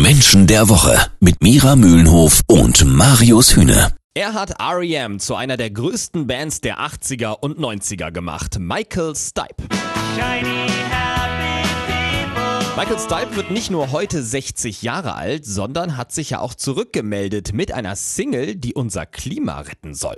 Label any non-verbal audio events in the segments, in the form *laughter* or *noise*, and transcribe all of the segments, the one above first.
Menschen der Woche mit Mira Mühlenhof und Marius Hühne. Er hat REM zu einer der größten Bands der 80er und 90er gemacht. Michael Stipe. Michael Stipe wird nicht nur heute 60 Jahre alt, sondern hat sich ja auch zurückgemeldet mit einer Single, die unser Klima retten soll.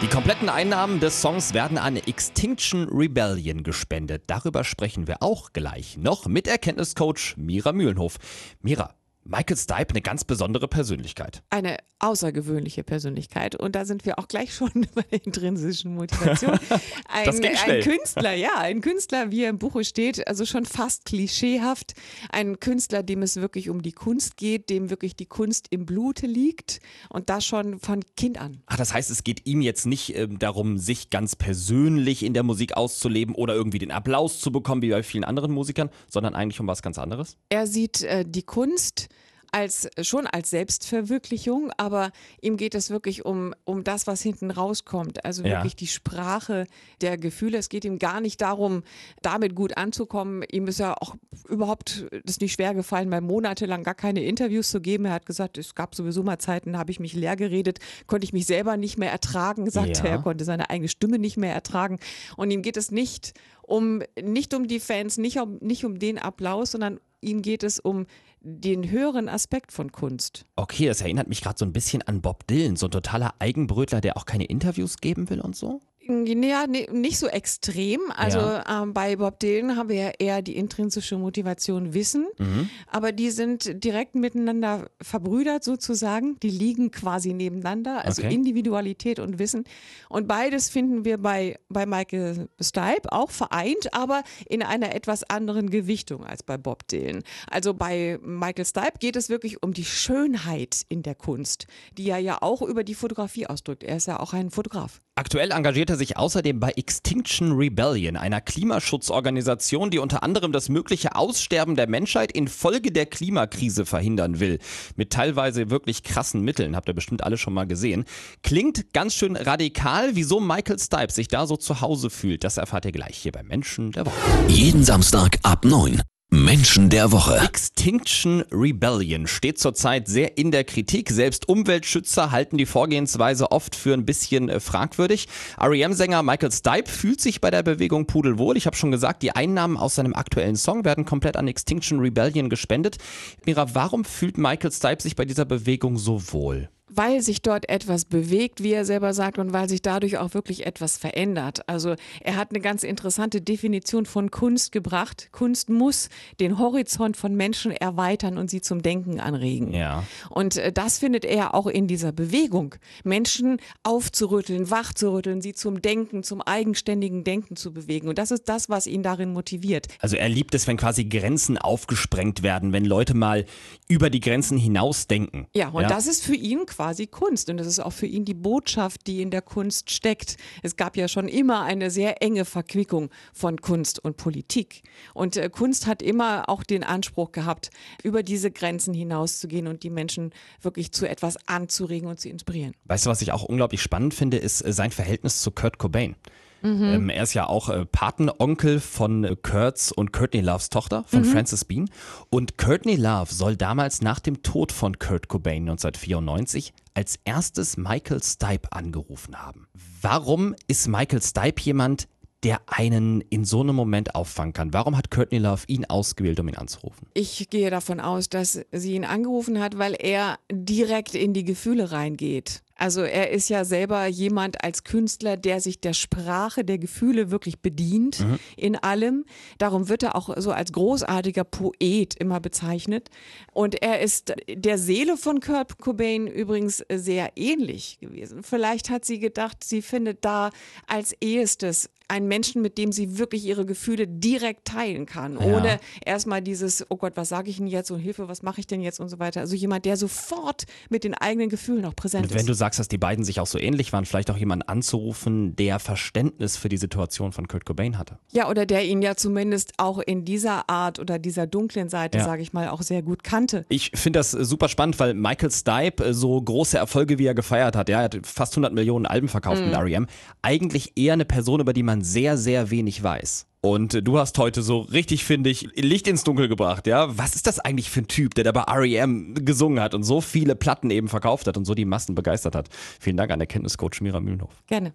Die kompletten Einnahmen des Songs werden an Extinction Rebellion gespendet. Darüber sprechen wir auch gleich noch mit Erkenntniscoach Mira Mühlenhof. Mira, Michael Stipe eine ganz besondere Persönlichkeit. Eine außergewöhnliche Persönlichkeit. Und da sind wir auch gleich schon *laughs* bei der intrinsischen Motivation. *laughs* Ein, ein Künstler, ja, ein Künstler, wie er im Buche steht, also schon fast klischeehaft. Ein Künstler, dem es wirklich um die Kunst geht, dem wirklich die Kunst im Blute liegt. Und das schon von Kind an. Ach, das heißt, es geht ihm jetzt nicht ähm, darum, sich ganz persönlich in der Musik auszuleben oder irgendwie den Applaus zu bekommen, wie bei vielen anderen Musikern, sondern eigentlich um was ganz anderes? Er sieht äh, die Kunst als schon als Selbstverwirklichung, aber ihm geht es wirklich um, um das, was hinten rauskommt. Also Ja. wirklich die Sprache der Gefühle. Es geht ihm gar nicht darum, damit gut anzukommen. Ihm ist ja auch überhaupt das nicht schwer gefallen, mal monatelang gar keine Interviews zu geben. Er hat gesagt, es gab sowieso mal Zeiten, da habe ich mich leer geredet, konnte ich mich selber nicht mehr ertragen, sagte Ja. er, konnte seine eigene Stimme nicht mehr ertragen. Und ihm geht es nicht um, nicht um die Fans, nicht um, nicht um den Applaus, sondern ihm geht es um den höheren Aspekt von Kunst. Okay, das erinnert mich gerade so ein bisschen an Bob Dylan, so ein totaler Eigenbrötler, der auch keine Interviews geben will und so. Ja, ne, nicht so extrem. Also Ja. ähm, bei Bob Dylan haben wir ja eher die intrinsische Motivation Wissen, Mhm. aber die sind direkt miteinander verbrüdert sozusagen. Die liegen quasi nebeneinander, also Okay. Individualität und Wissen. Und beides finden wir bei, bei Michael Stipe auch vereint, aber in einer etwas anderen Gewichtung als bei Bob Dylan. Also bei Michael Stipe geht es wirklich um die Schönheit in der Kunst, die er ja auch über die Fotografie ausdrückt. Er ist ja auch ein Fotograf. Aktuell engagiert er sich außerdem bei Extinction Rebellion, einer Klimaschutzorganisation, die unter anderem das mögliche Aussterben der Menschheit infolge der Klimakrise verhindern will. Mit teilweise wirklich krassen Mitteln, habt ihr bestimmt alle schon mal gesehen. Klingt ganz schön radikal, wieso Michael Stipe sich da so zu Hause fühlt. Das erfahrt ihr gleich hier beim Menschen der Woche. Jeden Samstag ab 9. Menschen der Woche. Extinction Rebellion steht zurzeit sehr in der Kritik. Selbst Umweltschützer halten die Vorgehensweise oft für ein bisschen äh, fragwürdig. REM-Sänger Michael Stipe fühlt sich bei der Bewegung pudelwohl. Ich habe schon gesagt, die Einnahmen aus seinem aktuellen Song werden komplett an Extinction Rebellion gespendet. Mira, warum fühlt Michael Stipe sich bei dieser Bewegung so wohl? Weil sich dort etwas bewegt, wie er selber sagt, und weil sich dadurch auch wirklich etwas verändert. Also er hat eine ganz interessante Definition von Kunst gebracht. Kunst muss den Horizont von Menschen erweitern und sie zum Denken anregen. Ja. Und äh, das findet er auch in dieser Bewegung. Menschen aufzurütteln, wachzurütteln, sie zum Denken, zum eigenständigen Denken zu bewegen. Und das ist das, was ihn darin motiviert. Also er liebt es, wenn quasi Grenzen aufgesprengt werden, wenn Leute mal über die Grenzen hinausdenken. Ja, und das ist für ihn quasi Kunst. Und das ist auch für ihn die Botschaft, die in der Kunst steckt. Es gab ja schon immer eine sehr enge Verquickung von Kunst und Politik. Und äh, Kunst hat immer auch den Anspruch gehabt, über diese Grenzen hinauszugehen und die Menschen wirklich zu etwas anzuregen und zu inspirieren. Weißt du, was ich auch unglaublich spannend finde, ist äh, sein Verhältnis zu Kurt Cobain. Ähm, er ist ja auch äh, Patenonkel von äh, Kurt's und Courtney Loves Tochter, von Frances Bean. Und Courtney Love soll damals nach dem Tod von Kurt Cobain 1994 als erstes Michael Stipe angerufen haben. Warum ist Michael Stipe jemand, der einen in so einem Moment auffangen kann? Warum hat Courtney Love ihn ausgewählt, um ihn anzurufen? Ich gehe davon aus, dass sie ihn angerufen hat, weil er direkt in die Gefühle reingeht. Also er ist ja selber jemand als Künstler, der sich der Sprache der Gefühle wirklich bedient in allem. Darum wird er auch so als großartiger Poet immer bezeichnet. Und er ist der Seele von Kurt Cobain übrigens sehr ähnlich gewesen. Vielleicht hat sie gedacht, sie findet da als ehestes einen Menschen, mit dem sie wirklich ihre Gefühle direkt teilen kann, Ja. ohne erstmal dieses, oh Gott, was sage ich denn jetzt und Hilfe, was mache ich denn jetzt und so weiter. Also jemand, der sofort mit den eigenen Gefühlen auch präsent ist. Du sagst, dass die beiden sich auch so ähnlich waren, vielleicht auch jemanden anzurufen, der Verständnis für die Situation von Kurt Cobain hatte. Ja, oder der ihn ja zumindest auch in dieser Art oder dieser dunklen Seite, Ja. sage ich mal, auch sehr gut kannte. Ich finde das äh, super spannend, weil Michael Stipe äh, so große Erfolge, wie er gefeiert hat, ja, er hat fast 100 Millionen Alben verkauft mit R.E.M., eigentlich eher eine Person, über die man sehr, sehr wenig weiß. Und du hast heute so richtig, finde ich, Licht ins Dunkel gebracht, ja. Was ist das eigentlich für ein Typ, der da bei R.E.M. gesungen hat und so viele Platten eben verkauft hat und so die Massen begeistert hat? Vielen Dank an der Kenntniscoach Mira Mühlenhof. Gerne.